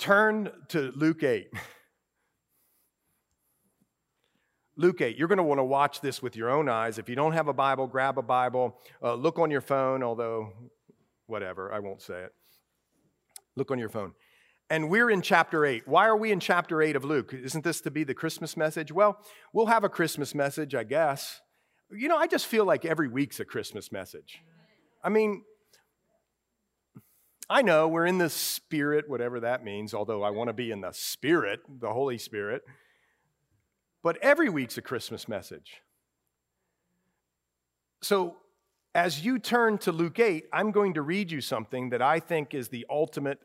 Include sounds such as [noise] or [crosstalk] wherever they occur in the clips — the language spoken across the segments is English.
turn to Luke 8. Luke 8. You're going to want to watch this with your own eyes. If you don't have a Bible, grab a Bible. Uh, look on your phone, although, whatever, I won't say it. Look on your phone. And we're in chapter 8. Why are we in chapter 8 of Luke? Isn't this to be the Christmas message? Well, we'll have a Christmas message, I guess. You know, I just feel like every week's a Christmas message. I mean, I know we're in the spirit, whatever that means, although I want to be in the spirit, the Holy Spirit. But every week's a Christmas message. So as you turn to Luke 8, I'm going to read you something that I think is the ultimate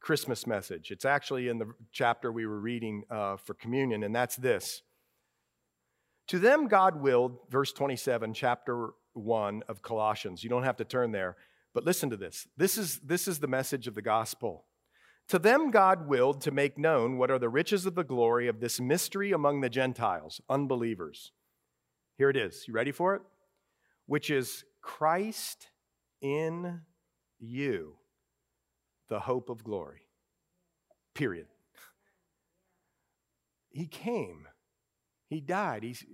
Christmas message. It's actually in the chapter we were reading uh, for communion, and that's this. To them, God willed, verse 27, chapter 1 of Colossians. You don't have to turn there. But listen to this. This is, this is the message of the gospel. To them, God willed to make known what are the riches of the glory of this mystery among the Gentiles, unbelievers. Here it is. You ready for it? Which is Christ in you, the hope of glory. Period. He came. He died. He's,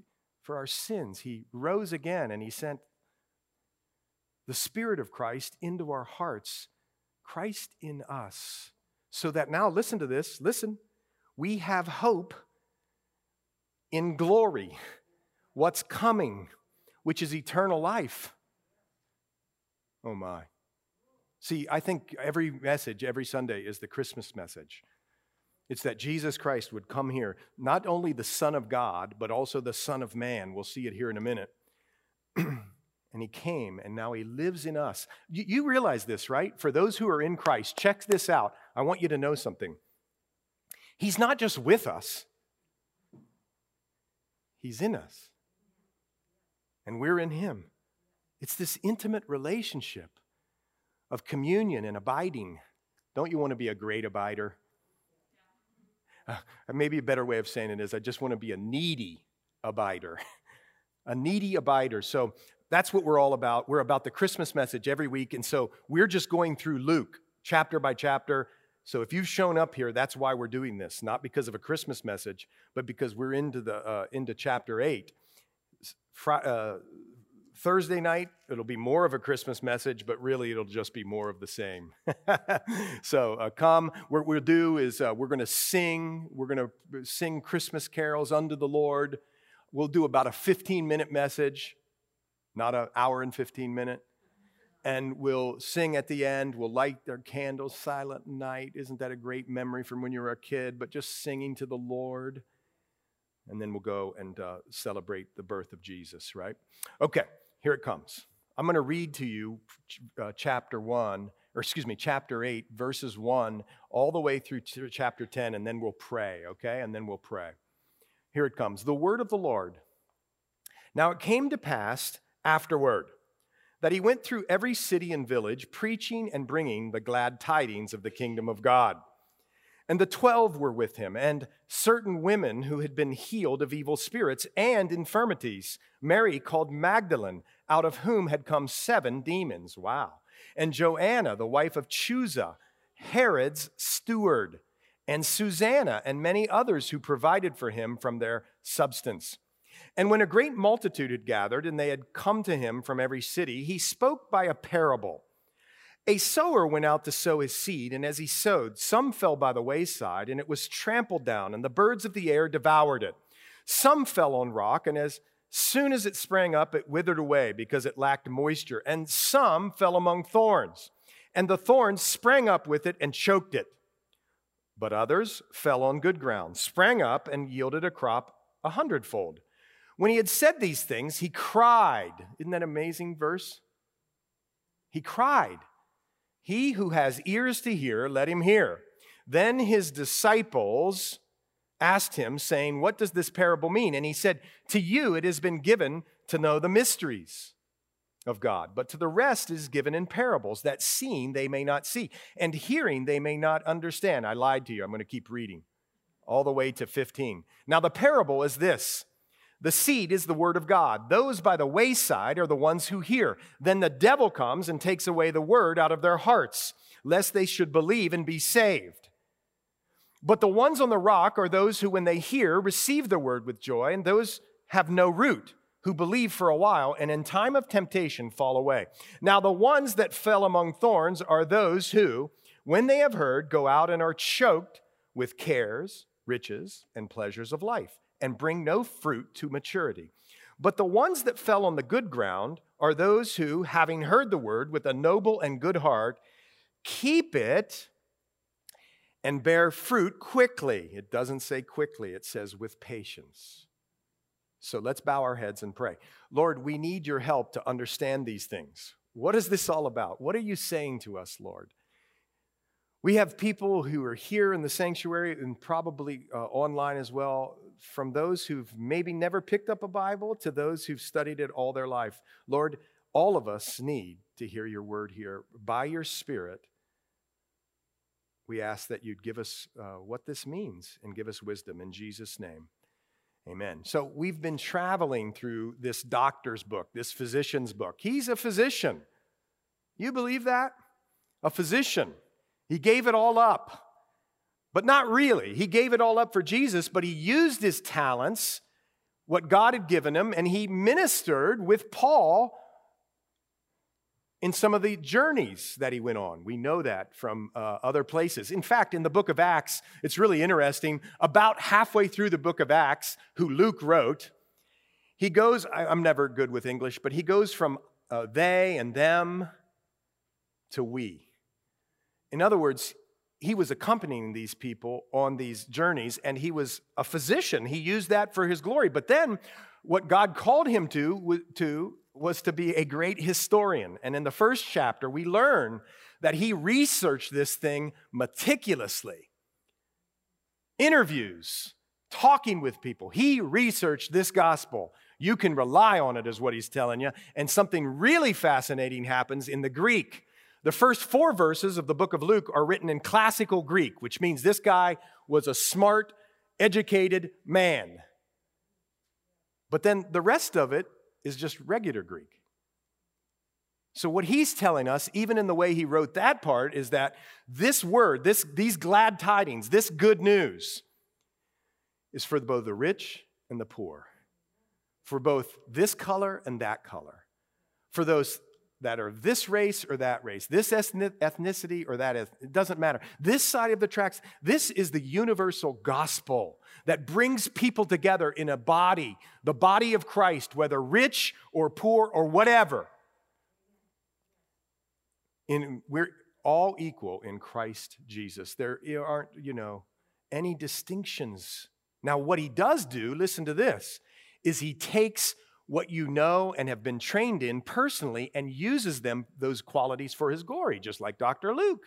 for our sins. He rose again and he sent the Spirit of Christ into our hearts, Christ in us, so that now, listen to this, listen, we have hope in glory, what's coming, which is eternal life. Oh my. See, I think every message, every Sunday, is the Christmas message. It's that Jesus Christ would come here, not only the Son of God, but also the Son of Man. We'll see it here in a minute. [clears throat] And he came, and now he lives in us. You, you, realize this, right? For those who are in Christ, check this out. I want you to know something. He's not just with us, he's in us. And we're in him. It's this intimate relationship of communion and abiding. Don't you want to be a great abider? Uh, maybe a better way of saying it is I just want to be a needy abider. [laughs] a needy abider. So that's what we're all about. We're about the Christmas message every week. And so we're just going through Luke chapter by chapter. So if you've shown up here, that's why we're doing this, not because of a Christmas message, but because we're into the uh, into chapter eight. Fri- uh, Thursday night, it'll be more of a Christmas message, but really it'll just be more of the same. [laughs] so uh, come. What we'll do is uh, we're going to sing. We're going to sing Christmas carols unto the Lord. We'll do about a 15 minute message not an hour and 15 minute. And we'll sing at the end. We'll light their candles, silent night. Isn't that a great memory from when you were a kid? But just singing to the Lord. And then we'll go and uh, celebrate the birth of Jesus, right? Okay, here it comes. I'm going to read to you uh, chapter 1, or excuse me, chapter 8, verses 1, all the way through to chapter 10, and then we'll pray, okay? And then we'll pray. Here it comes. The word of the Lord. Now it came to pass afterward that he went through every city and village, preaching and bringing the glad tidings of the kingdom of God. And the twelve were with him, and certain women who had been healed of evil spirits and infirmities. Mary called Magdalene, out of whom had come seven demons. Wow. And Joanna, the wife of Chuza, Herod's steward, and Susanna, and many others who provided for him from their substance. And when a great multitude had gathered and they had come to him from every city, he spoke by a parable. A sower went out to sow his seed, and as he sowed, some fell by the wayside, and it was trampled down, and the birds of the air devoured it. Some fell on rock, and as soon as it sprang up, it withered away because it lacked moisture. And some fell among thorns, and the thorns sprang up with it and choked it. But others fell on good ground, sprang up, and yielded a crop a hundredfold. When he had said these things, he cried. Isn't that amazing verse? He cried. He who has ears to hear, let him hear. Then his disciples asked him, saying, What does this parable mean? And he said, To you it has been given to know the mysteries of God, but to the rest is given in parables, that seeing they may not see, and hearing they may not understand. I lied to you. I'm going to keep reading all the way to 15. Now, the parable is this the seed is the word of God. Those by the wayside are the ones who hear. Then the devil comes and takes away the word out of their hearts, lest they should believe and be saved. But the ones on the rock are those who, when they hear, receive the word with joy, and those have no root, who believe for a while, and in time of temptation fall away. Now, the ones that fell among thorns are those who, when they have heard, go out and are choked with cares, riches, and pleasures of life, and bring no fruit to maturity. But the ones that fell on the good ground are those who, having heard the word with a noble and good heart, keep it and bear fruit quickly. It doesn't say quickly, it says with patience. So let's bow our heads and pray. Lord, we need your help to understand these things. What is this all about? What are you saying to us, Lord? We have people who are here in the sanctuary and probably uh, online as well, from those who've maybe never picked up a Bible to those who've studied it all their life. Lord, all of us need to hear your word here. By your Spirit, we ask that you'd give us uh, what this means and give us wisdom in Jesus' name. Amen. So we've been traveling through this doctor's book, this physician's book. He's a physician. You believe that? A physician. He gave it all up. But not really. He gave it all up for Jesus, but he used his talents, what God had given him, and he ministered with Paul in some of the journeys that he went on. We know that from uh, other places. In fact, in the book of Acts, it's really interesting. About halfway through the book of Acts, who Luke wrote, he goes, I, am never good with English, but he goes from uh, they and them to we. In other words, he was accompanying these people on these journeys and he was a physician. He used that for his glory. But then what God called him to, to was to be a great historian. And in the first chapter, we learn that he researched this thing meticulously. Interviews, talking with people. He researched this gospel. You can rely on it, is what he's telling you. And something really fascinating happens in the Greek. The first four verses of the book of Luke are written in classical Greek, which means this guy was a smart, educated man. But then the rest of it is just regular Greek. So, what he's telling us, even in the way he wrote that part, is that this word, this, these glad tidings, this good news, is for both the rich and the poor, for both this color and that color, for those that are this race or that race, this ethnicity or that, it doesn't matter. This side of the tracks, this is the universal gospel that brings people together in a body, the body of Christ, whether rich or poor or whatever. In, we're all equal in Christ Jesus. There aren't, you know, any distinctions. Now, what he does do, listen to this, is he takes what you know and have been trained in personally and uses them, those qualities, for his glory, just like Dr. Luke.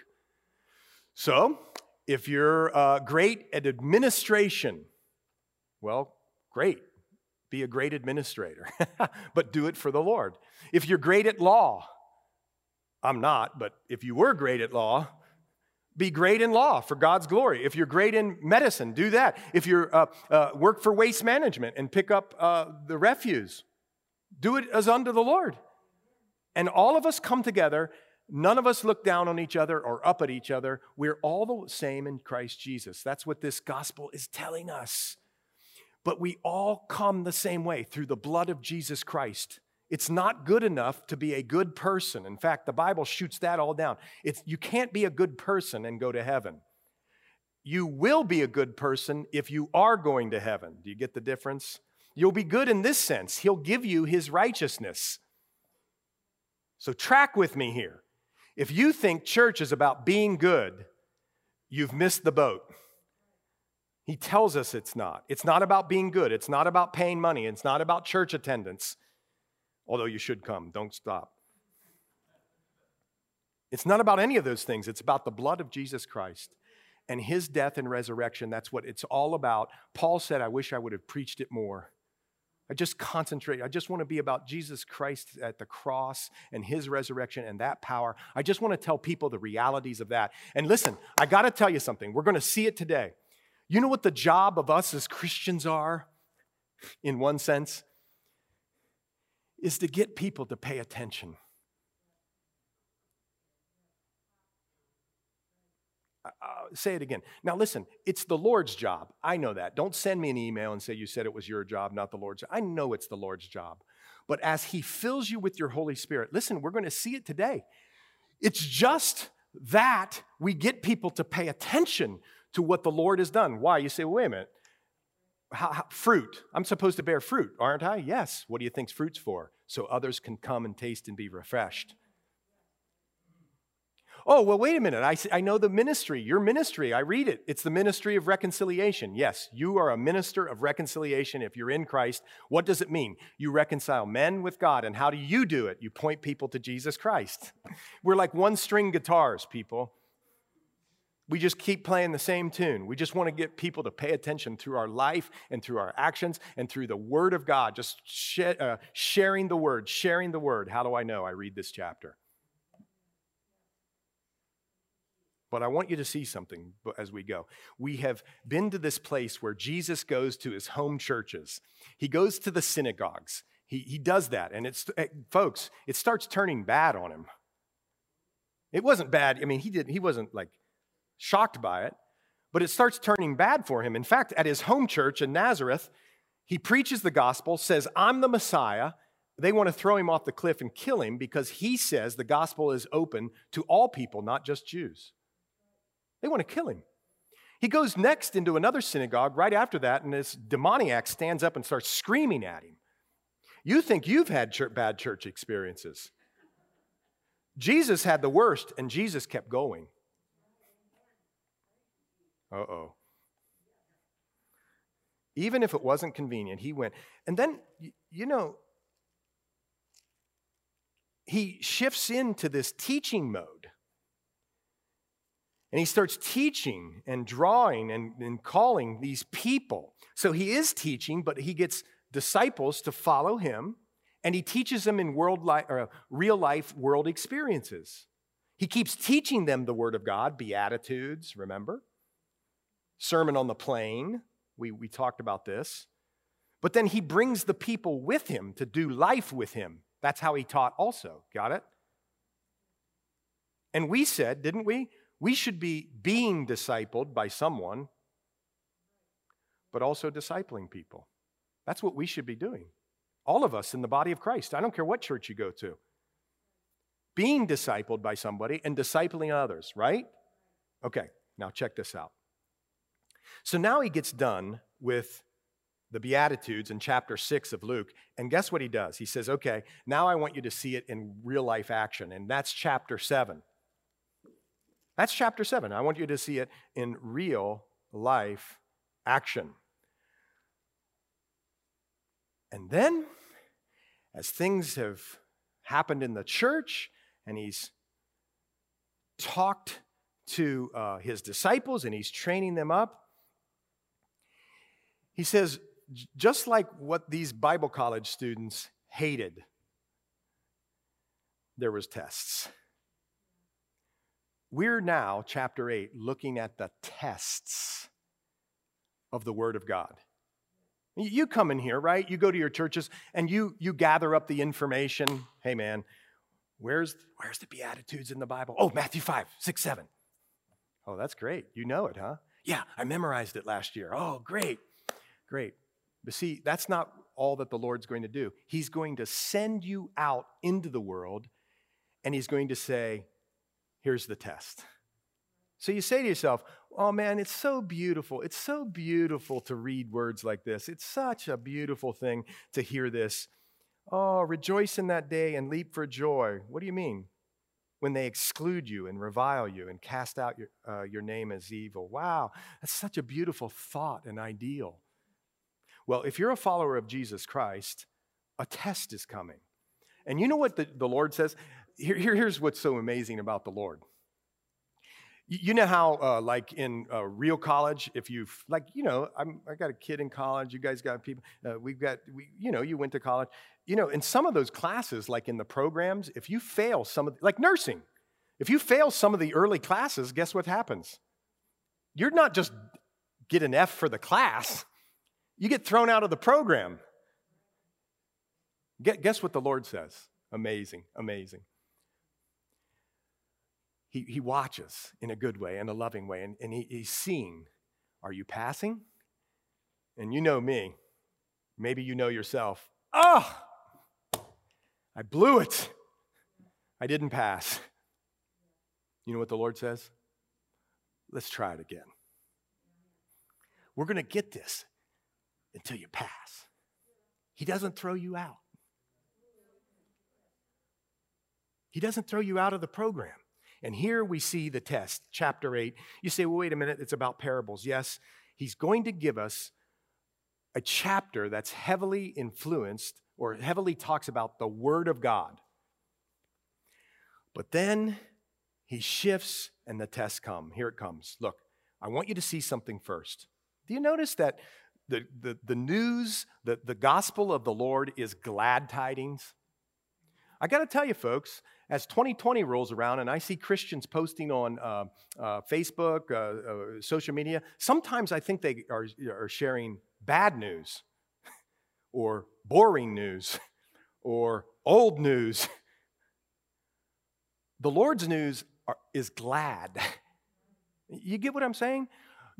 So, if you're uh, great at administration, well, great. Be a great administrator, [laughs] but do it for the Lord. If you're great at law, I'm not, but if you were great at law, be great in law for God's glory. If you're great in medicine, do that. If you uh, uh, work for waste management and pick up uh, the refuse, do it as unto the Lord. And all of us come together. None of us look down on each other or up at each other. We're all the same in Christ Jesus. That's what this gospel is telling us. But we all come the same way through the blood of Jesus Christ. It's not good enough to be a good person. In fact, the Bible shoots that all down. It's, you can't be a good person and go to heaven. You will be a good person if you are going to heaven. Do you get the difference? You'll be good in this sense. He'll give you his righteousness. So, track with me here. If you think church is about being good, you've missed the boat. He tells us it's not. It's not about being good. It's not about paying money. It's not about church attendance, although you should come. Don't stop. It's not about any of those things. It's about the blood of Jesus Christ and his death and resurrection. That's what it's all about. Paul said, I wish I would have preached it more. I just concentrate. I just want to be about Jesus Christ at the cross and his resurrection and that power. I just want to tell people the realities of that. And listen, I got to tell you something. We're going to see it today. You know what the job of us as Christians are, in one sense? Is to get people to pay attention. Uh, say it again. Now, listen, it's the Lord's job. I know that. Don't send me an email and say you said it was your job, not the Lord's. I know it's the Lord's job. But as He fills you with your Holy Spirit, listen, we're going to see it today. It's just that we get people to pay attention to what the Lord has done. Why? You say, well, wait a minute. How, how, fruit. I'm supposed to bear fruit, aren't I? Yes. What do you think's fruit's for? So others can come and taste and be refreshed. Oh, well, wait a minute. I, I know the ministry, your ministry. I read it. It's the ministry of reconciliation. Yes, you are a minister of reconciliation if you're in Christ. What does it mean? You reconcile men with God. And how do you do it? You point people to Jesus Christ. [laughs] We're like one string guitars, people. We just keep playing the same tune. We just want to get people to pay attention through our life and through our actions and through the Word of God, just sh- uh, sharing the Word, sharing the Word. How do I know? I read this chapter. But I want you to see something as we go. We have been to this place where Jesus goes to his home churches, he goes to the synagogues. He, he does that. And it's, eh, folks, it starts turning bad on him. It wasn't bad. I mean, he, did, he wasn't like shocked by it, but it starts turning bad for him. In fact, at his home church in Nazareth, he preaches the gospel, says, I'm the Messiah. They want to throw him off the cliff and kill him because he says the gospel is open to all people, not just Jews. They want to kill him. He goes next into another synagogue right after that, and this demoniac stands up and starts screaming at him. You think you've had church, bad church experiences. Jesus had the worst, and Jesus kept going. Uh oh. Even if it wasn't convenient, he went. And then, you know, he shifts into this teaching mode. And he starts teaching and drawing and, and calling these people. So he is teaching, but he gets disciples to follow him, and he teaches them in world li- or uh, real life world experiences. He keeps teaching them the Word of God, Beatitudes, remember? Sermon on the Plain, we, we talked about this. But then he brings the people with him to do life with him. That's how he taught also. Got it? And we said, didn't we? We should be being discipled by someone, but also discipling people. That's what we should be doing. All of us in the body of Christ. I don't care what church you go to. Being discipled by somebody and discipling others, right? Okay, now check this out. So now he gets done with the Beatitudes in chapter 6 of Luke. And guess what he does? He says, okay, now I want you to see it in real life action. And that's chapter 7. That's chapter 7. I want you to see it in real life action. And then, as things have happened in the church, and he's talked to uh, his disciples and he's training them up, he says, just like what these Bible college students hated, there was tests. We're now, chapter 8, looking at the tests of the Word of God. You come in here, right? You go to your churches and you, you gather up the information. Hey, man, where's, where's the Beatitudes in the Bible? Oh, Matthew 5, 6, 7. Oh, that's great. You know it, huh? Yeah, I memorized it last year. Oh, great. Great. But see, that's not all that the Lord's going to do. He's going to send you out into the world and He's going to say, here's the test. So you say to yourself, oh man, it's so beautiful. It's so beautiful to read words like this. It's such a beautiful thing to hear this. Oh, rejoice in that day and leap for joy. What do you mean? When they exclude you and revile you and cast out your, uh, your name as evil. Wow, that's such a beautiful thought and ideal. Well, if you're a follower of Jesus Christ, a test is coming. And you know what the, the Lord says? Here, here, here's what's so amazing about the Lord. You know how, uh, like in uh, real college, if you've, like, you know, I'm, I got a kid in college, you guys got people, uh, we've got, we, you know, you went to college. You know, in some of those classes, like in the programs, if you fail some of, like nursing, if you fail some of the early classes, guess what happens? You're not just get an F for the class, you get thrown out of the program. Guess what the Lord says? Amazing, amazing. He, he watches in a good way, in a loving way, and, and he, he's seeing are you passing? And you know me. Maybe you know yourself. Oh, I blew it. I didn't pass. You know what the Lord says? Let's try it again. We're going to get this until you pass. He doesn't throw you out. He doesn't throw you out of the program. And here we see the test, chapter 8. You say, well, wait a minute, it's about parables. Yes, he's going to give us a chapter that's heavily influenced or heavily talks about the Word of God. But then he shifts and the tests come. Here it comes. Look, I want you to see something first. Do you notice that the, the, the news, the, the gospel of the Lord is glad tidings? I got to tell you, folks, as 2020 rolls around and I see Christians posting on uh, uh, Facebook, uh, uh, social media, sometimes I think they are, are sharing bad news [laughs] or boring news [laughs] or old news. [laughs] The Lord's news are, is glad. You get what I'm saying?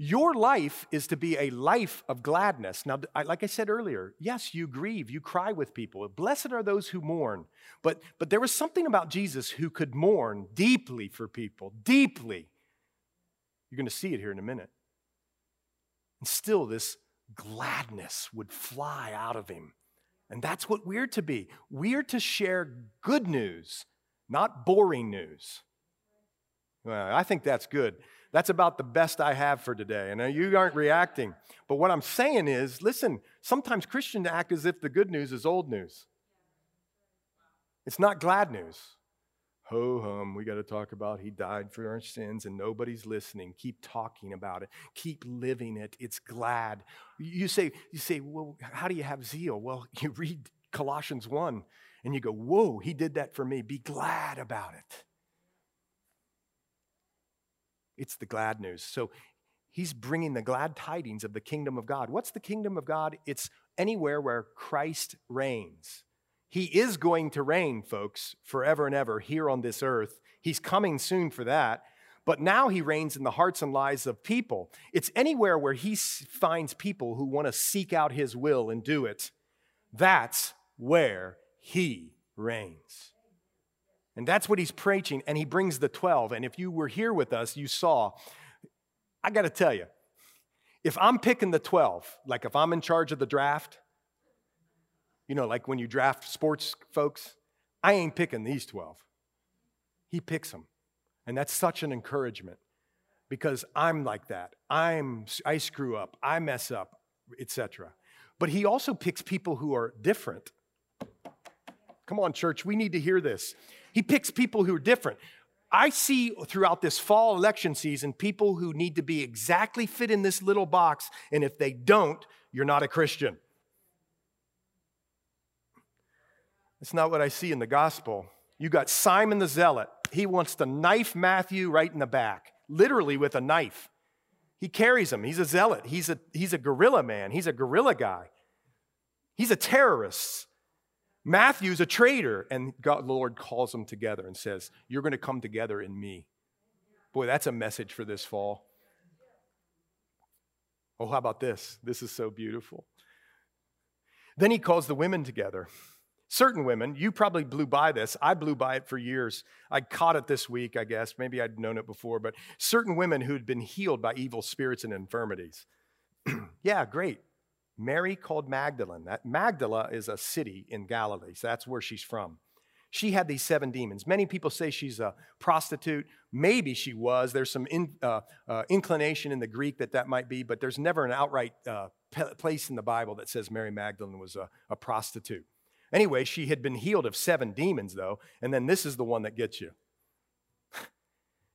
Your life is to be a life of gladness. Now, like I said earlier, yes, you grieve, you cry with people. Blessed are those who mourn. But, but there was something about Jesus who could mourn deeply for people, deeply. You're going to see it here in a minute. And still, this gladness would fly out of him. And that's what we're to be. We're to share good news, not boring news. Well, I think that's good. That's about the best I have for today. And you aren't reacting. But what I'm saying is listen, sometimes Christians act as if the good news is old news. It's not glad news. Ho hum, we got to talk about he died for our sins and nobody's listening. Keep talking about it. Keep living it. It's glad. You say, you say, well, how do you have zeal? Well, [laughs] you read Colossians 1 and you go, whoa, he did that for me. Be glad about it. It's the glad news. So he's bringing the glad tidings of the kingdom of God. What's the kingdom of God? It's anywhere where Christ reigns. He is going to reign, folks, forever and ever here on this earth. He's coming soon for that. But now he reigns in the hearts and lives of people. It's anywhere where he finds people who want to seek out his will and do it. That's where he reigns. And that's what he's preaching, and he brings the 12. And if you were here with us, you saw, I got to tell you, if I'm picking the 12, like if I'm in charge of the draft, you know, like when you draft sports folks, I ain't picking these 12. He picks them. And that's such an encouragement because I'm like that. I'm I screw up, I mess up, etc. But he also picks people who are different. Come on, church, we need to hear this. He picks people who are different. I see throughout this fall election season people who need to be exactly fit in this little box, and if they don't, you're not a Christian. That's not what I see in the gospel. You got Simon the Zealot. He wants to knife Matthew right in the back, literally with a knife. He carries him. He's a zealot. He's a, he's a guerrilla man. He's a guerrilla guy. He's a terrorist. Matthew's a traitor, and God, the Lord calls them together and says, You're going to come together in me. Boy, that's a message for this fall. Oh, how about this? This is so beautiful. Then he calls the women together. Certain women, you probably blew by this. I blew by it for years. I caught it this week, I guess. Maybe I'd known it before, but certain women who'd been healed by evil spirits and infirmities. [clears throat] yeah, great. Mary called Magdalene. That Magdala is a city in Galilee. So that's where she's from. She had these seven demons. Many people say she's a prostitute. Maybe she was. There's some in, uh, uh, inclination in the Greek that that might be, but there's never an outright uh, place in the Bible that says Mary Magdalene was a, a prostitute. Anyway, she had been healed of seven demons, though, and then this is the one that gets you. [laughs]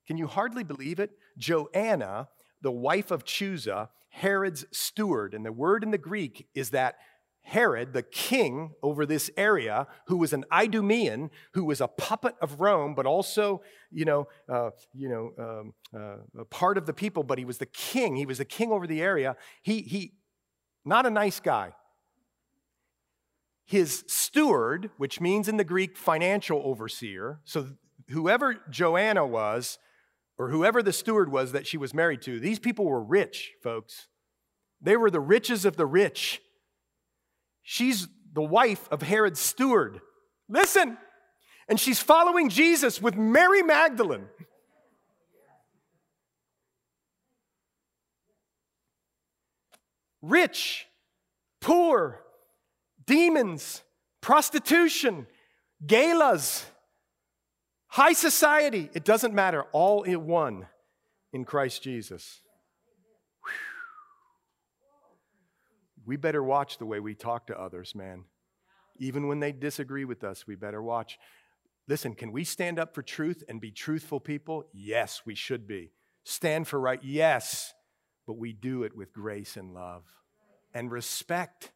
Can you hardly believe it? Joanna, the wife of Chuza, Herod's steward. And the word in the Greek is that Herod, the king over this area, who was an Idumean, who was a puppet of Rome, but also, you know, uh, you know, um, uh, a part of the people, but he was the king. He was the king over the area. He, he, not a nice guy. His steward, which means in the Greek financial overseer, so whoever Joanna was, or whoever the steward was that she was married to, these people were rich, folks. They were the riches of the rich. She's the wife of Herod's steward. Listen, and she's following Jesus with Mary Magdalene. Rich, poor, demons, prostitution, galas, high society, it doesn't matter, all in one in Christ Jesus. We better watch the way we talk to others, man. Even when they disagree with us, we better watch. Listen, can we stand up for truth and be truthful people? Yes, we should be. Stand for right? Yes, but we do it with grace and love and respect.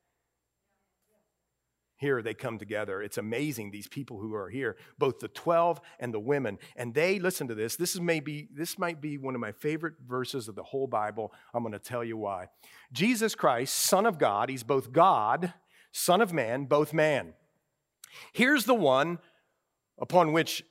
Here they come together. It's amazing, these people who are here, both the 12 and the women. And they, listen to this, this is maybe, this might be one of my favorite verses of the whole Bible. I'm going to tell you why. Jesus Christ, Son of God, he's both God, Son of Man, both man. Here's the one upon which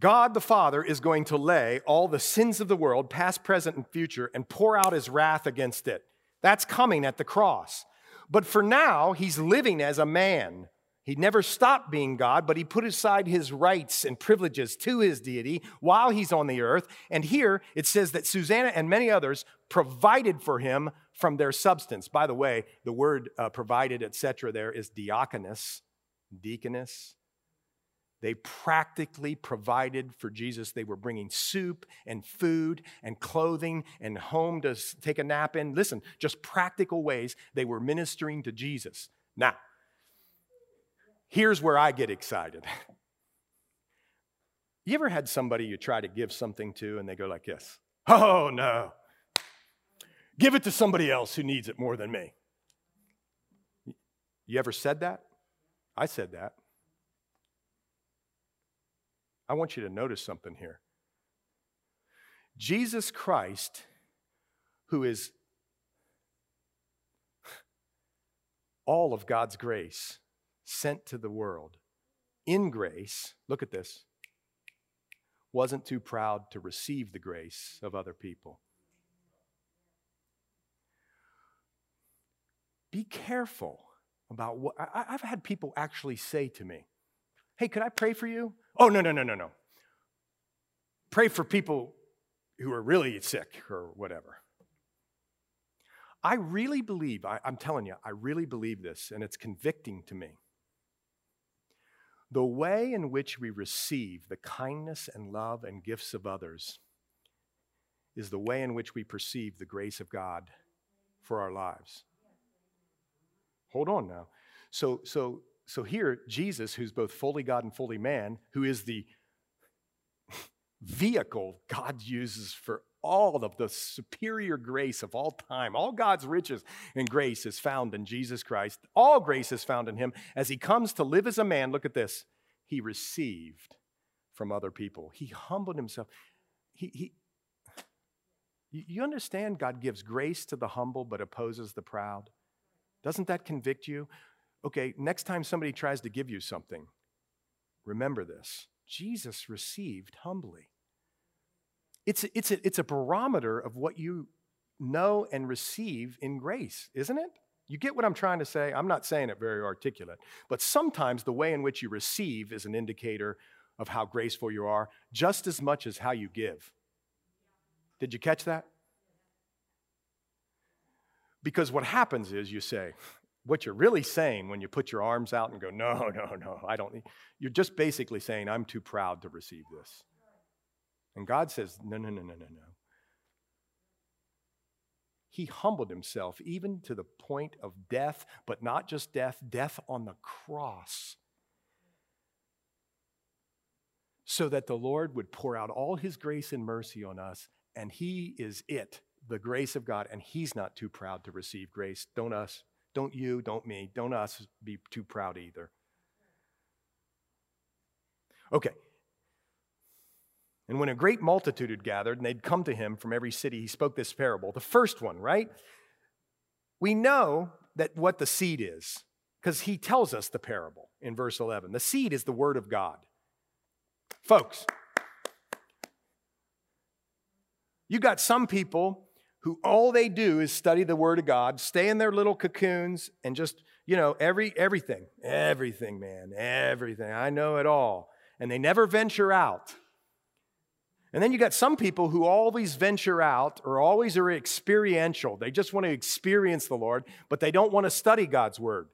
God the Father is going to lay all the sins of the world, past, present, and future, and pour out his wrath against it. That's coming at the cross. But for now, he's living as a man. He never stopped being God, but he put aside his rights and privileges to his deity while he's on the earth. And here it says that Susanna and many others provided for him from their substance. By the way, the word uh, provided, etc., there is diaconus, deaconess. They practically provided for Jesus. They were bringing soup and food and clothing and home to take a nap in. Listen, just practical ways they were ministering to Jesus. Now, here's where I get excited. [laughs] You ever had somebody you try to give something to and they go like this? Oh, no. Give it to somebody else who needs it more than me. You ever said that? I said that. I want you to notice something here. Jesus Christ, who is all of God's grace sent to the world in grace, look at this, wasn't too proud to receive the grace of other people. Be careful about what I, have had people actually say to me, Hey, could I pray for you? Oh, no, no, no, no, no. Pray for people who are really sick or whatever. I really believe, I, am telling you, I really believe this, and it's convicting to me. The way in which we receive the kindness and love and gifts of others is the way in which we perceive the grace of God for our lives. Hold on now. So, so so here, Jesus, who's both fully God and fully man, who is the vehicle God uses for all of the superior grace of all time, all God's riches and grace is found in Jesus Christ. All grace is found in him. As he comes to live as a man, look at this. He received from other people, he humbled himself. He, he, you understand God gives grace to the humble but opposes the proud? Doesn't that convict you? Okay, next time somebody tries to give you something, remember this Jesus received humbly. It's a, it's, a, it's a barometer of what you know and receive in grace, isn't it? You get what I'm trying to say? I'm not saying it very articulate, but sometimes the way in which you receive is an indicator of how graceful you are, just as much as how you give. Did you catch that? Because what happens is you say, what you're really saying when you put your arms out and go, no, [laughs] no, no, I don't need, you're just basically saying, I'm too proud to receive this. And God says, no, no, no, no, no, no. He humbled himself even to the point of death, but not just death, death on the cross. So that the Lord would pour out all his grace and mercy on us, and he is it, the grace of God, and he's not too proud to receive grace. Don't us. Don't you, don't me, don't us be too proud either. Okay. And when a great multitude had gathered and they'd come to him from every city, he spoke this parable. The first one, right? We know that what the seed is because he tells us the parable in verse 11. The seed is the word of God. Folks, You got some people who all they do is study the word of God, stay in their little cocoons and just, you know, every everything, everything, man, everything. I know it all. And they never venture out. And then you got some people who always venture out or always are experiential. They just want to experience the Lord, but they don't want to study God's word.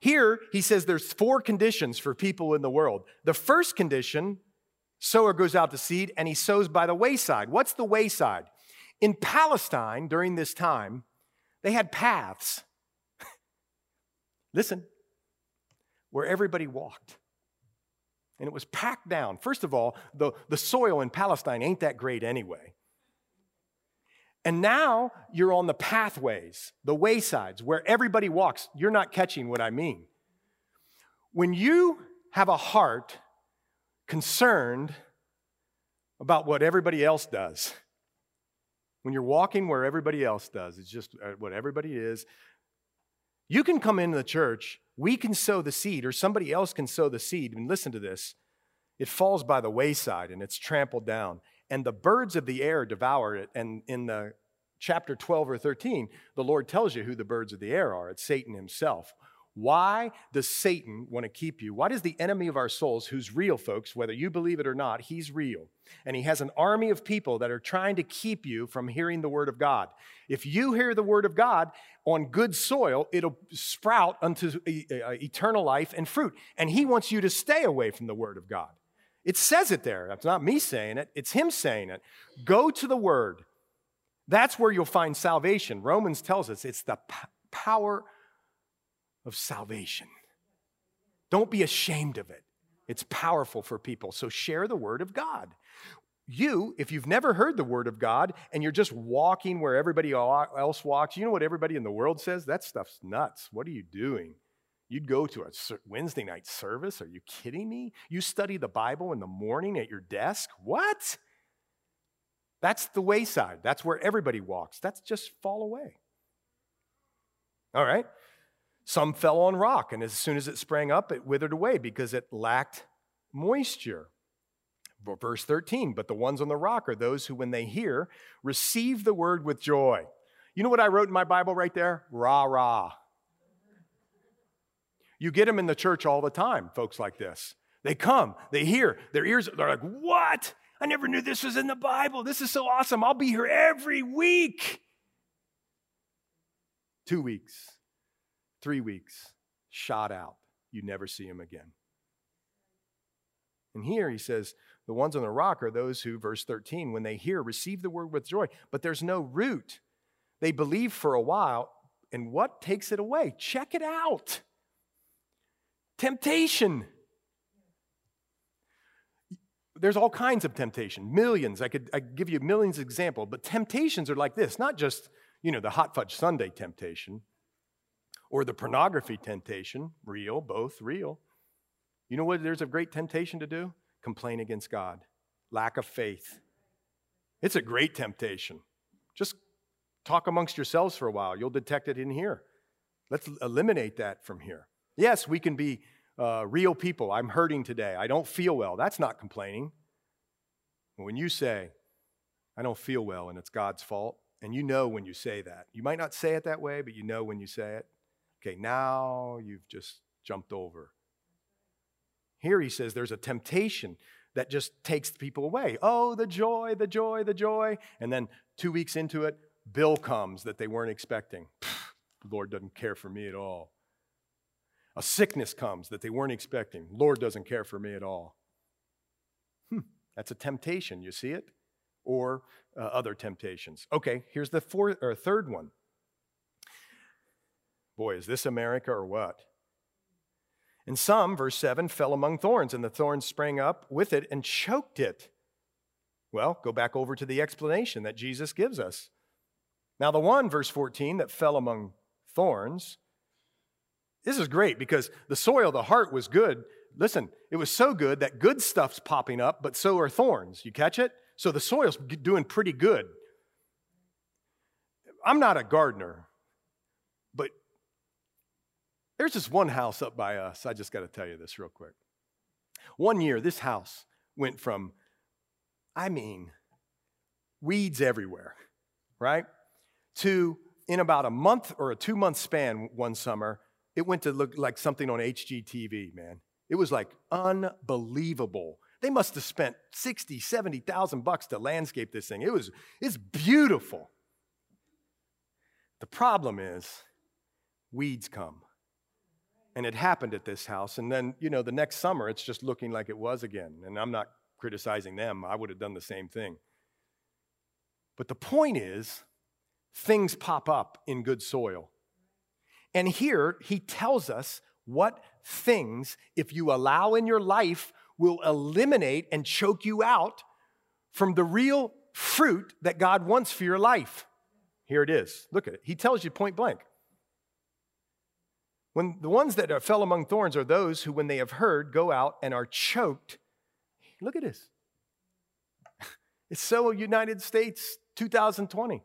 Here, he says there's four conditions for people in the world. The first condition, sower goes out to seed and he sows by the wayside. What's the wayside? In Palestine during this time, they had paths. [laughs] Listen, where everybody walked. And it was packed down. First of all, the, the soil in Palestine ain't that great anyway. And now you're on the pathways, the waysides, where everybody walks. You're not catching what I mean. When you have a heart concerned about what everybody else does, when you're walking where everybody else does, it's just uh, what everybody is, you can come into the church, we can sow the seed, or somebody else can sow the seed. And listen to this it falls by the wayside and it's trampled down and the birds of the air devour it. And in the chapter 12 or 13, the Lord tells you who the birds of the air are. It's Satan himself. Why does Satan want to keep you? Why does the enemy of our souls, who's real, folks, whether you believe it or not, he's real. And he has an army of people that are trying to keep you from hearing the word of God. If you hear the word of God on good soil, it'll sprout unto uh, eternal life and fruit. And he wants you to stay away from the word of God. It says it there. That's not me saying it, it's him saying it. Go to the word. That's where you'll find salvation. Romans tells us it's the p- power of salvation. Don't be ashamed of it. It's powerful for people. So share the word of God. You, if you've never heard the word of God and you're just walking where everybody else walks, you know what everybody in the world says? That stuff's nuts. What are you doing? You'd go to a Wednesday night service? Are you kidding me? You study the Bible in the morning at your desk? What? That's the wayside. That's where everybody walks. That's just fall away. All right. Some fell on rock, and as soon as it sprang up, it withered away because it lacked moisture. Verse 13, but the ones on the rock are those who, when they hear, receive the word with joy. You know what I wrote in my Bible right there? Rah, rah. You get them in the church all the time, folks like this. They come, they hear, their ears, they're like, What? I never knew this was in the Bible. This is so awesome. I'll be here every week. Two weeks, three weeks, shot out. You never see him again. And here he says, the ones on the rock are those who, verse 13, when they hear, receive the word with joy, but there's no root. They believe for a while, and what takes it away? Check it out. Temptation. There's all kinds of temptation, millions. I could, I could give you millions of examples, but temptations are like this, not just, you know, the hot fudge sundae temptation or the pornography temptation, real, both real. You know what there's a great temptation to do? Complain against God, lack of faith. It's a great temptation. Just talk amongst yourselves for a while. You'll detect it in here. Let's eliminate that from here. Yes, we can be uh, real people. I'm hurting today. I don't feel well. That's not complaining. When you say, I don't feel well and it's God's fault, and you know when you say that, you might not say it that way, but you know when you say it. Okay, now you've just jumped over. Here he says there's a temptation that just takes people away. Oh, the joy, the joy, the joy. And then two weeks into it, bill comes that they weren't expecting. [sighs] the Lord doesn't care for me at all. A sickness comes that they weren't expecting. Lord doesn't care for me at all. Hmm, that's a temptation. You see it? Or uh, other temptations. Okay, here's the fourth or third one. Boy, is this America or what? And some, verse 7, fell among thorns, and the thorns sprang up with it and choked it. Well, go back over to the explanation that Jesus gives us. Now, the one, verse 14, that fell among thorns this is great because the soil, the heart was good. Listen, it was so good that good stuff's popping up, but so are thorns. You catch it? So the soil's doing pretty good. I'm not a gardener, there's this one house up by us. I just got to tell you this real quick. One year, this house went from, I mean, weeds everywhere, right? To in about a month or a two month span one summer, it went to look like something on HGTV, man. It was like unbelievable. They must have spent 60, 70,000 bucks to landscape this thing. It was it's beautiful. The problem is weeds come. And it happened at this house and then, you know, the next summer it's just looking like it was again. And I'm not criticizing them. I would have done the same thing. But the point is things pop up in good soil. And here he tells us what things, if you allow in your life, will eliminate and choke you out from the real fruit that God wants for your life. Here it is. Look at it. He tells you point blank. When the ones that fell among thorns are those who, when they have heard, go out and are choked. Look at this. [laughs] It's so United States 2020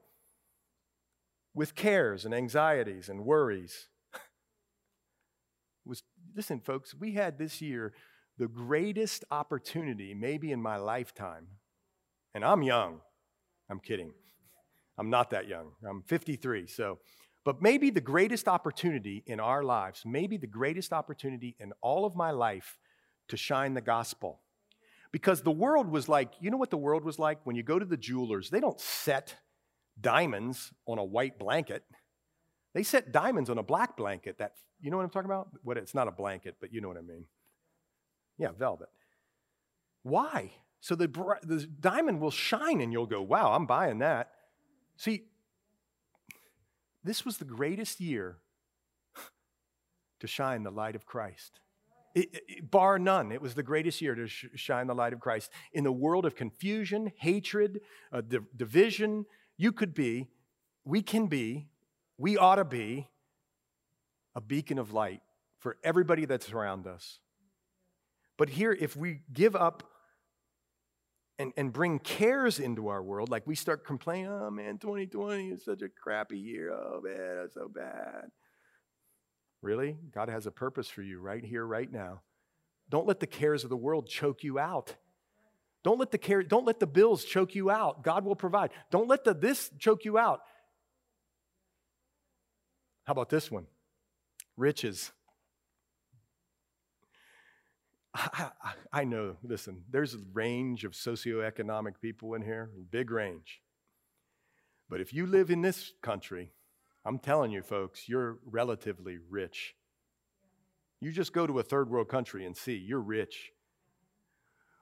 with cares and anxieties and worries. [laughs] was listen, folks, we had this year the greatest opportunity, maybe in my lifetime. And I'm young. I'm kidding. I'm not that young. I'm 53. So, but maybe the greatest opportunity in our lives, maybe the greatest opportunity in all of my life to shine the gospel. Because the world was like, you know what the world was like? When you go to the jewelers, they don't set diamonds on a white blanket. They set diamonds on a black blanket that, you know what I'm talking about? What it's not a blanket, but you know what I mean. Yeah, velvet. Why? So the, the diamond will shine and you'll go, wow, I'm buying that. See, this was the greatest year to shine the light of Christ. It, it, bar none, it was the greatest year to sh- shine the light of Christ. In the world of confusion, hatred, uh, di- division, you could be, we can be, we ought to be a beacon of light for everybody that's around us. But here, if we give up and, and bring cares into our world, like we start complaining, oh man, 2020 is such a crappy year. Oh man, that's so bad. Really? God has a purpose for you right here, right now. Don't let the cares of the world choke you out. Don't let the care, don't let the bills choke you out. God will provide. Don't let the this choke you out. How about this one? Riches. I, I, know, listen, there's a range of socioeconomic people in here, big range. But if you live in this country, I'm telling you, folks, you're relatively rich. You just go to a third world country and see, you're rich.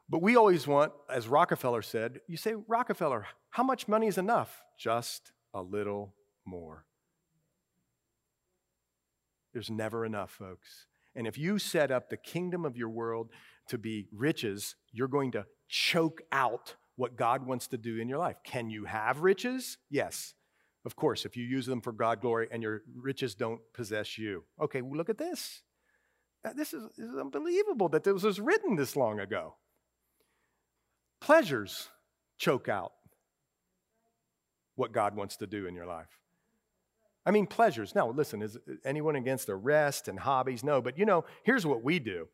But we always want, as Rockefeller said, you say, Rockefeller, how much money is enough? Just a little more. There's never enough, folks. And if you set up the kingdom of your world to be riches, you're going to choke out what God wants to do in your life. Can you have riches? Yes. Of course, if you use them for God glory and your riches don't possess you. Okay, well, look at this. Uh, this is, this is unbelievable that this was written this long ago. Pleasures choke out what God wants to do in your life. I mean, pleasures. Now, listen, is anyone against the rest and hobbies? No, but you know, here's what we do.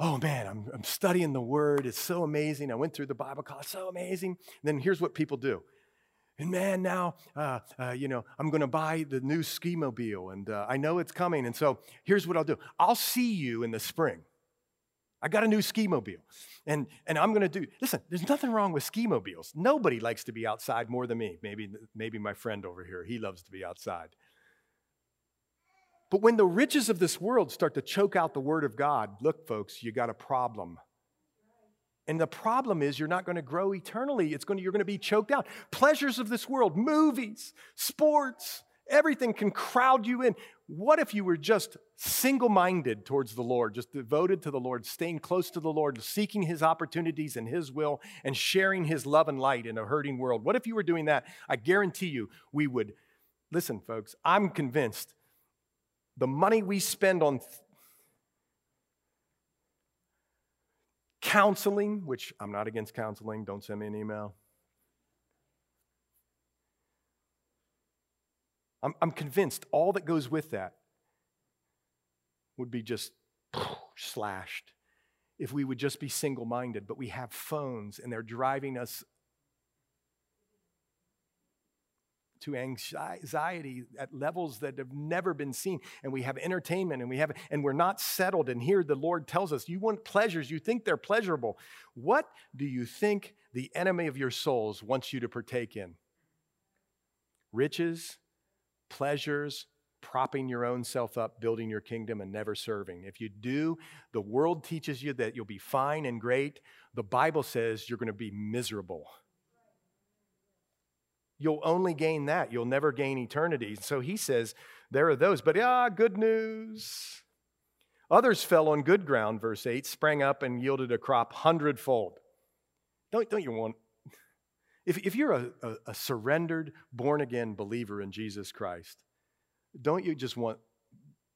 Oh man, I'm, I'm studying the word. It's so amazing. I went through the Bible college, so amazing. And then here's what people do. And man, now, uh, uh, you know, I'm going to buy the new ski mobile and uh, I know it's coming. And so here's what I'll do I'll see you in the spring. I got a new ski mobile. And, and I'm going to do, listen, there's nothing wrong with ski mobiles. Nobody likes to be outside more than me. Maybe, maybe my friend over here, he loves to be outside. But when the riches of this world start to choke out the word of God, look, folks, you got a problem. And the problem is you're not going to grow eternally. It's going to, you're going to be choked out. Pleasures of this world, movies, sports, everything can crowd you in. What if you were just single minded towards the Lord, just devoted to the Lord, staying close to the Lord, seeking His opportunities and His will, and sharing His love and light in a hurting world? What if you were doing that? I guarantee you we would. Listen, folks, I'm convinced the money we spend on th- counseling, which I'm not against counseling, don't send me an email. I'm, I'm convinced all that goes with that would be just slashed if we would just be single minded, but we have phones and they're driving us to anxiety at levels that have never been seen. And we have entertainment and we have and we're not settled. And here the lord tells us you want pleasures. You think they're pleasurable. What do you think the enemy of your souls wants you to partake in? Riches pleasures propping your own self up building your kingdom and never serving if you do the world teaches you that you'll be fine and great the bible says you're going to be miserable You'll only gain that. You'll never gain eternity. So he says, there are those. But ah, good news. Others fell on good ground, verse 8, sprang up and yielded a crop hundredfold. Don't, don't you want, if, if you're a, a, a surrendered, born again believer in Jesus Christ, don't you just want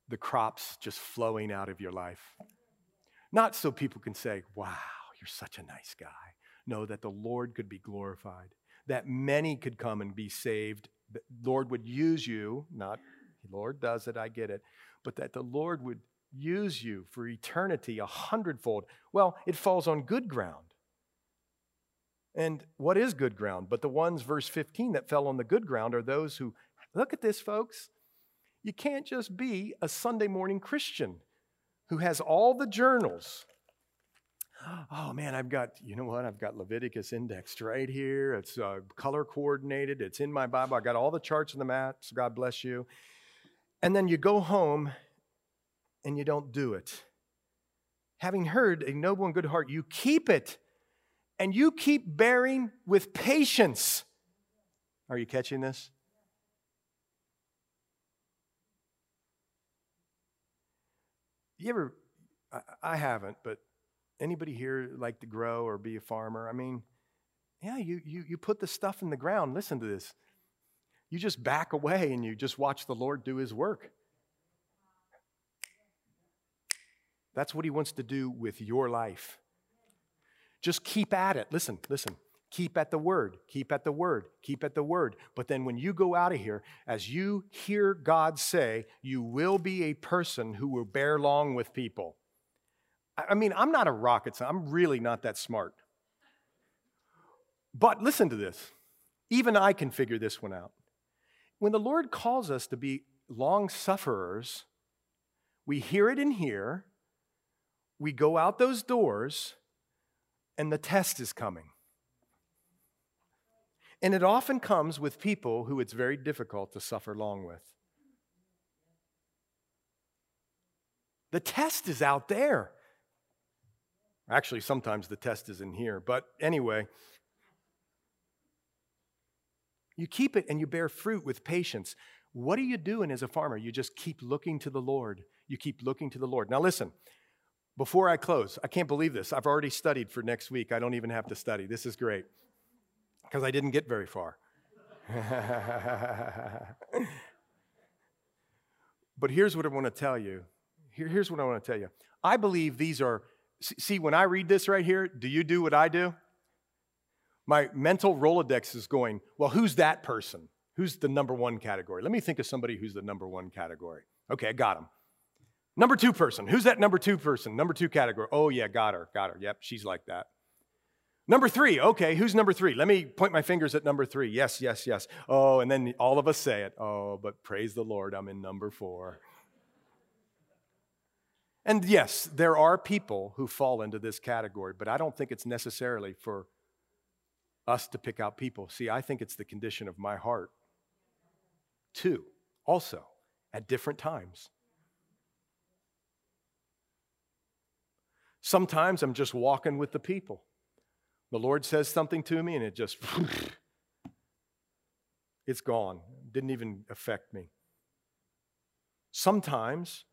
the crops just flowing out of your life? Not so people can say, wow, you're such a nice guy. No, that the Lord could be glorified that many could come and be saved. The Lord would use you, not Lord does it, I get it, but that the Lord would use you for eternity a hundredfold. Well, it falls on good ground. And what is good ground? But the ones, verse 15, that fell on the good ground are those who, look at this, folks. You can't just be a Sunday morning Christian who has all the journals oh man, I've got, you know what? I've got Leviticus indexed right here. It's uh, color coordinated. It's in my Bible. I got all the charts and the maps. God bless you. And then you go home and you don't do it. Having heard a noble and good heart, you keep it and you keep bearing with patience. Are you catching this? You ever, I haven't, but Anybody here like to grow or be a farmer? I mean, yeah, you, you, you put the stuff in the ground. Listen to this. You just back away and you just watch the Lord do his work. That's what he wants to do with your life. Just keep at it. Listen, listen. Keep at the word, keep at the word, keep at the word. But then when you go out of here, as you hear God say, you will be a person who will bear long with people. I mean, I'm not a rocket scientist. I'm really not that smart. But listen to this. Even I can figure this one out. When the Lord calls us to be long sufferers, we hear it in here, we go out those doors, and the test is coming. And it often comes with people who it's very difficult to suffer long with. The test is out there. Actually, sometimes the test is in here. But anyway, you keep it and you bear fruit with patience. What are you doing as a farmer? You just keep looking to the Lord. You keep looking to the Lord. Now, listen, before I close, I can't believe this. I've already studied for next week. I don't even have to study. This is great because I didn't get very far. [laughs] but here's what I want to tell you. Here, here's what I want to tell you. I believe these are See, when I read this right here, do you do what I do? My mental Rolodex is going, well, who's that person? Who's the number one category? Let me think of somebody who's the number one category. Okay, I got him. Number two person. Who's that number two person? Number two category. Oh, yeah, got her. Got her. Yep, she's like that. Number three. Okay, who's number three? Let me point my fingers at number three. Yes, yes, yes. Oh, and then all of us say it. Oh, but praise the Lord, I'm in number four. And yes, there are people who fall into this category, but I don't think it's necessarily for us to pick out people. See, I think it's the condition of my heart, too, also, at different times. Sometimes I'm just walking with the people. The Lord says something to me and it just, [laughs] it's gone. Didn't even affect me. Sometimes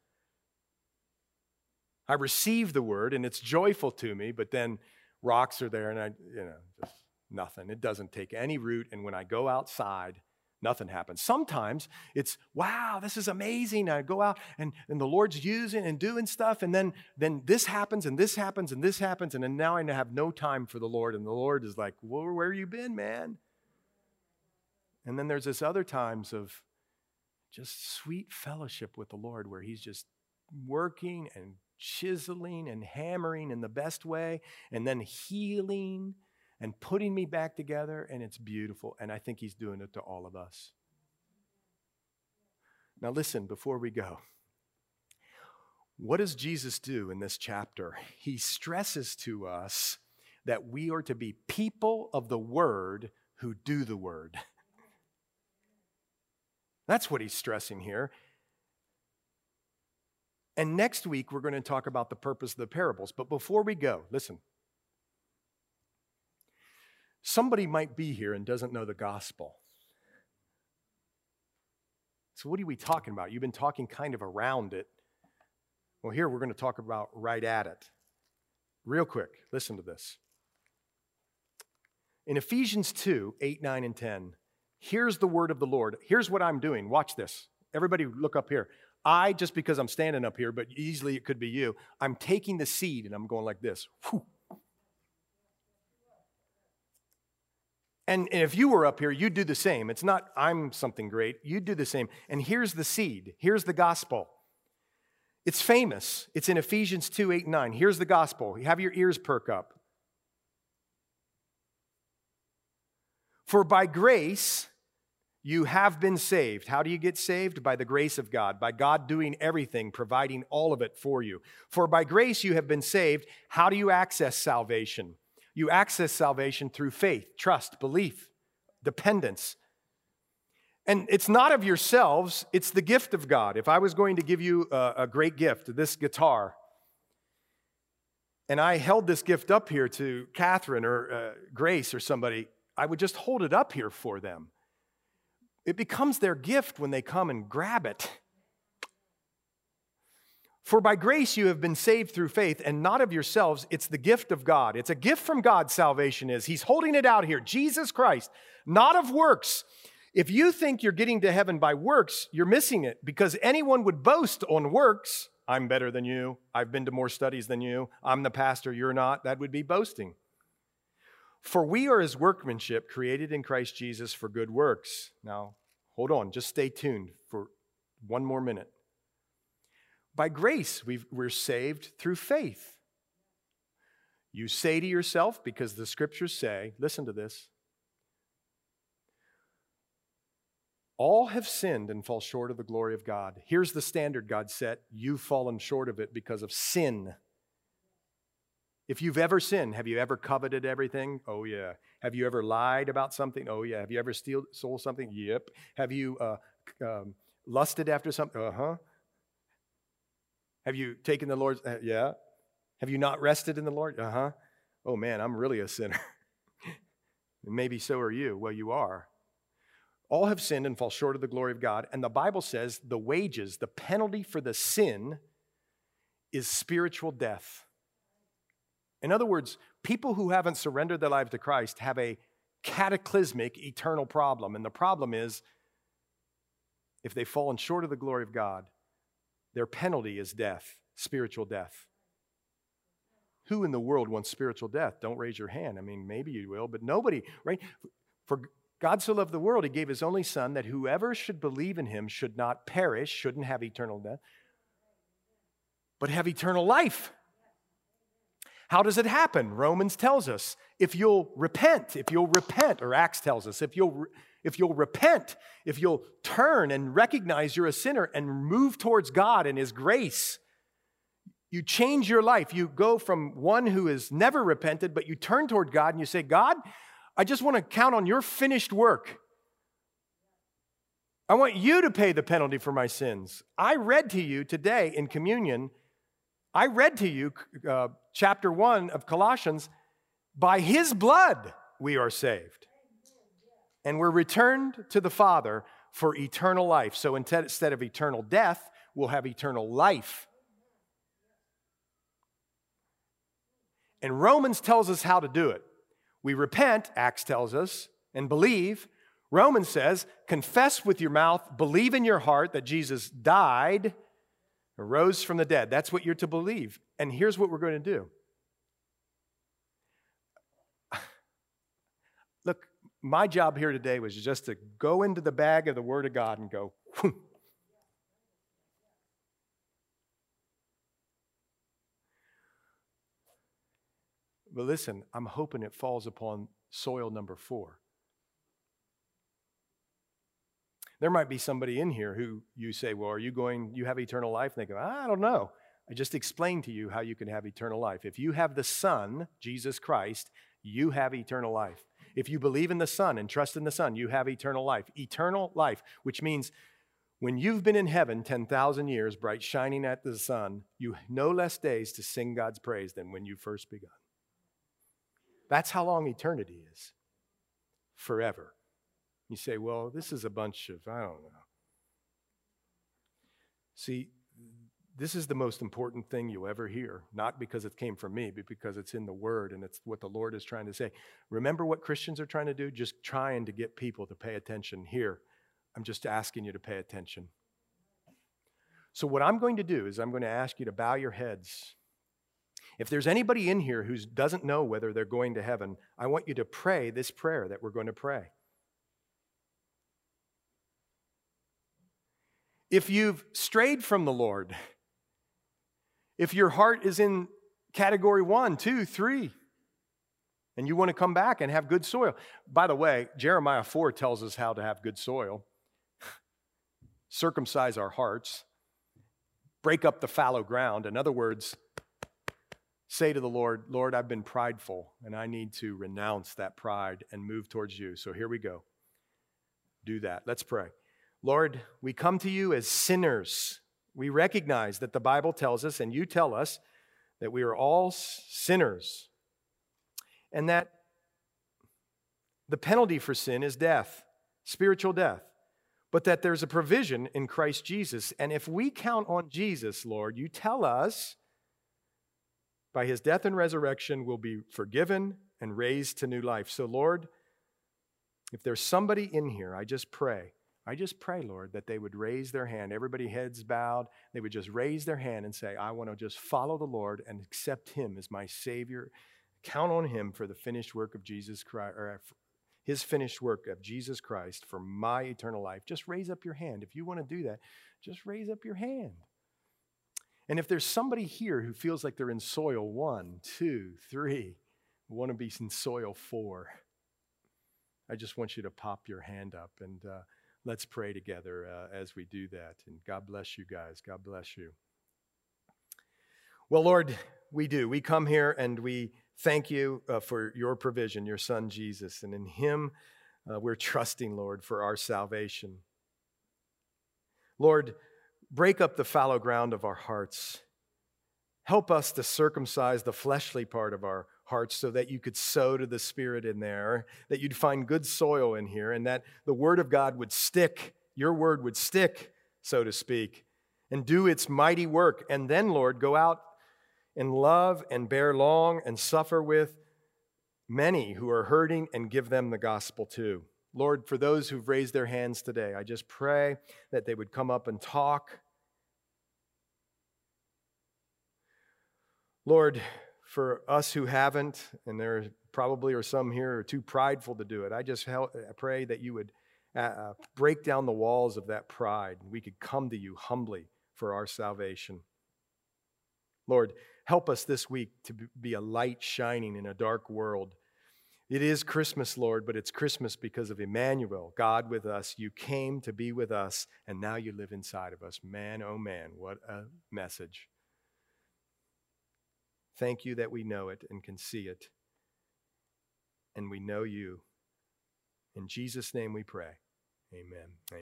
I receive the word and it's joyful to me, but then rocks are there and I, you know, just nothing. It doesn't take any root. And when I go outside, nothing happens. Sometimes it's, wow, this is amazing. I go out and, and the Lord's using and doing stuff. And then, then this happens and this happens and this happens. And then now I have no time for the Lord. And the Lord is like, well, where you been, man? And then there's this other times of just sweet fellowship with the Lord where he's just working and chiseling and hammering in the best way, and then healing and putting me back together, and it's beautiful. And I think He's doing it to all of us. Now, listen, before we go, what does Jesus do in this chapter? He stresses to us that we are to be people of the Word who do the Word. That's what he's stressing here. And next week, we're going to talk about the purpose of the parables. But before we go, listen. Somebody might be here and doesn't know the gospel. So, what are we talking about? You've been talking kind of around it. Well, here we're going to talk about right at it. Real quick, listen to this. In Ephesians 2 8, 9, and 10, here's the word of the Lord. Here's what I'm doing. Watch this. Everybody, look up here. I, just because I'm standing up here, but easily it could be you, I'm taking the seed and I'm going like this. Whew. And, if you were up here, you'd do the same. It's not I'm something great. You'd do the same. And here's the seed. Here's the gospel. It's famous. It's in Ephesians 2 8 and 9. Here's the gospel. Have your ears perk up. For by grace you have been saved. How do you get saved? By the grace of God, by God doing everything, providing all of it for you. For by grace you have been saved. How do you access salvation? You access salvation through faith, trust, belief, dependence. And it's not of yourselves, it's the gift of God. If I was going to give you a, a great gift, this guitar, and I held this gift up here to Catherine or uh, Grace or somebody, I would just hold it up here for them. It becomes their gift when they come and grab it. For by grace you have been saved through faith, and not of yourselves. It's the gift of God. It's a gift from God, salvation is. He's holding it out here Jesus Christ, not of works. If you think you're getting to heaven by works, you're missing it because anyone would boast on works. I'm better than you. I've been to more studies than you. I'm the pastor. You're not. That would be boasting. For we are his workmanship, created in Christ Jesus for good works. Now, hold on, just stay tuned for one more minute. By grace, we are saved through faith. You say to yourself, because the scriptures say, listen to this, all have sinned and fall short of the glory of God. Here's the standard God set. You've fallen short of it because of sin. If you've ever sinned, have you ever coveted everything? Oh, yeah. Have you ever lied about something? Oh, yeah. Have you ever stole something? Yep. Have you uh, um, lusted after something? Uh huh. Have you taken the Lord's? Uh, yeah. Have you not rested in the Lord? Uh huh. Oh man, I'm really a sinner. [laughs] Maybe so are you. Well, you are. All have sinned and fall short of the glory of God. And the Bible says the wages, the penalty for the sin, is spiritual death. In other words, people who haven't surrendered their lives to Christ have a cataclysmic eternal problem. And the problem is if they've fallen short of the glory of God, their penalty is death, spiritual death. Who in the world wants spiritual death? Don't raise your hand. I mean, maybe you will, but nobody, right? For God so loved the world, he gave his only son that whoever should believe in him should not perish, shouldn't have eternal death, but have eternal life. How does it happen? Romans tells us if you'll repent, if you'll repent, or Acts tells us if you'll if you'll repent, if you'll turn and recognize you're a sinner and move towards God and His grace, you change your life. You go from one who has never repented, but you turn toward God and you say, God, I just want to count on your finished work. I want you to pay the penalty for my sins. I read to you today in communion, I read to you uh, chapter 1 of Colossians, by his blood we are saved and we're returned to the Father for eternal life. So instead of eternal death, we'll have eternal life. And Romans tells us how to do it. We repent, Acts tells us, and believe. Romans says, confess with your mouth, believe in your heart that Jesus died, rose from the dead. That's what you're to believe. And here's what we're going to do. Look, my job here today was just to go into the bag of the Word of God and go. But listen, I'm hoping it falls upon soil number four. There might be somebody in here who you say, Well, are you going, you have eternal life? And they go, I don't know. I just explained to you how you can have eternal life. If you have the Son, Jesus Christ, you have eternal life. If you believe in the Son and trust in the Son, you have eternal life. Eternal life, which means when you've been in heaven 10,000 years, bright shining at the sun, you no less days to sing God's praise than when you first begun. That's how long eternity is. Forever. You say, well, this is a bunch of, I don't know. See, this is the most important thing you'll ever hear, not because it came from me, but because it's in the Word and it's what the Lord is trying to say. Remember what Christians are trying to do? Just trying to get people to pay attention. Here, I'm just asking you to pay attention. So, what I'm going to do is I'm going to ask you to bow your heads. If there's anybody in here who doesn't know whether they're going to heaven, I want you to pray this prayer that we're going to pray. If you've strayed from the Lord, if your heart is in category one, two, three, and you want to come back and have good soil. By the way, Jeremiah 4 tells us how to have good soil [laughs] circumcise our hearts, break up the fallow ground. In other words, say to the Lord, Lord, I've been prideful and I need to renounce that pride and move towards you. So here we go. Do that. Let's pray. Lord, we come to you as sinners. We recognize that the Bible tells us, and you tell us, that we are all sinners and that the penalty for sin is death, spiritual death but that there's a provision in Christ Jesus. And if we count on Jesus, Lord, you tell us by his death and resurrection we'll be forgiven and raised to new life. So, Lord, if there's somebody in here, I just pray. I just pray, Lord, that they would raise their hand. Everybody heads bowed. They would just raise their hand and say, I want to just follow the Lord and accept him as my Savior. Count on him for the finished work of Jesus Christ, or his finished work of Jesus Christ for my eternal life, just raise up your hand. If you want to do that, just raise up your hand. And if there's somebody here who feels like they're in soil one, two, three, want to be in soil four, I just want you to pop your hand up and uh, let's pray together uh, as we do that. And God bless you guys. God bless you. Well, Lord, we do. We come here and we Thank you uh, for your provision, your son Jesus. And in him, uh, we're trusting, Lord, for our salvation. Lord, break up the fallow ground of our hearts. Help us to circumcise the fleshly part of our hearts so that you could sow to the Spirit in there, that you'd find good soil in here, and that the Word of God would stick, your Word would stick, so to speak, and do its mighty work. And then, Lord, go out and love and bear long and suffer with many who are hurting and give them the gospel too. Lord, for those who've raised their hands today, I just pray that they would come up and talk. Lord, for us who haven't, and there probably are some here who are too prideful to do it, I just help, pray that you would uh, uh break down the walls of that pride. And we could come to you humbly for our salvation. Lord, Help us this week to be a light shining in a dark world. It is Christmas, Lord, but it's Christmas because of Emmanuel, God with us. You came to be with us, and now you live inside of us. Man, oh man, what a message. Thank you that we know it and can see it, and we know you. In Jesus' name we pray. Amen.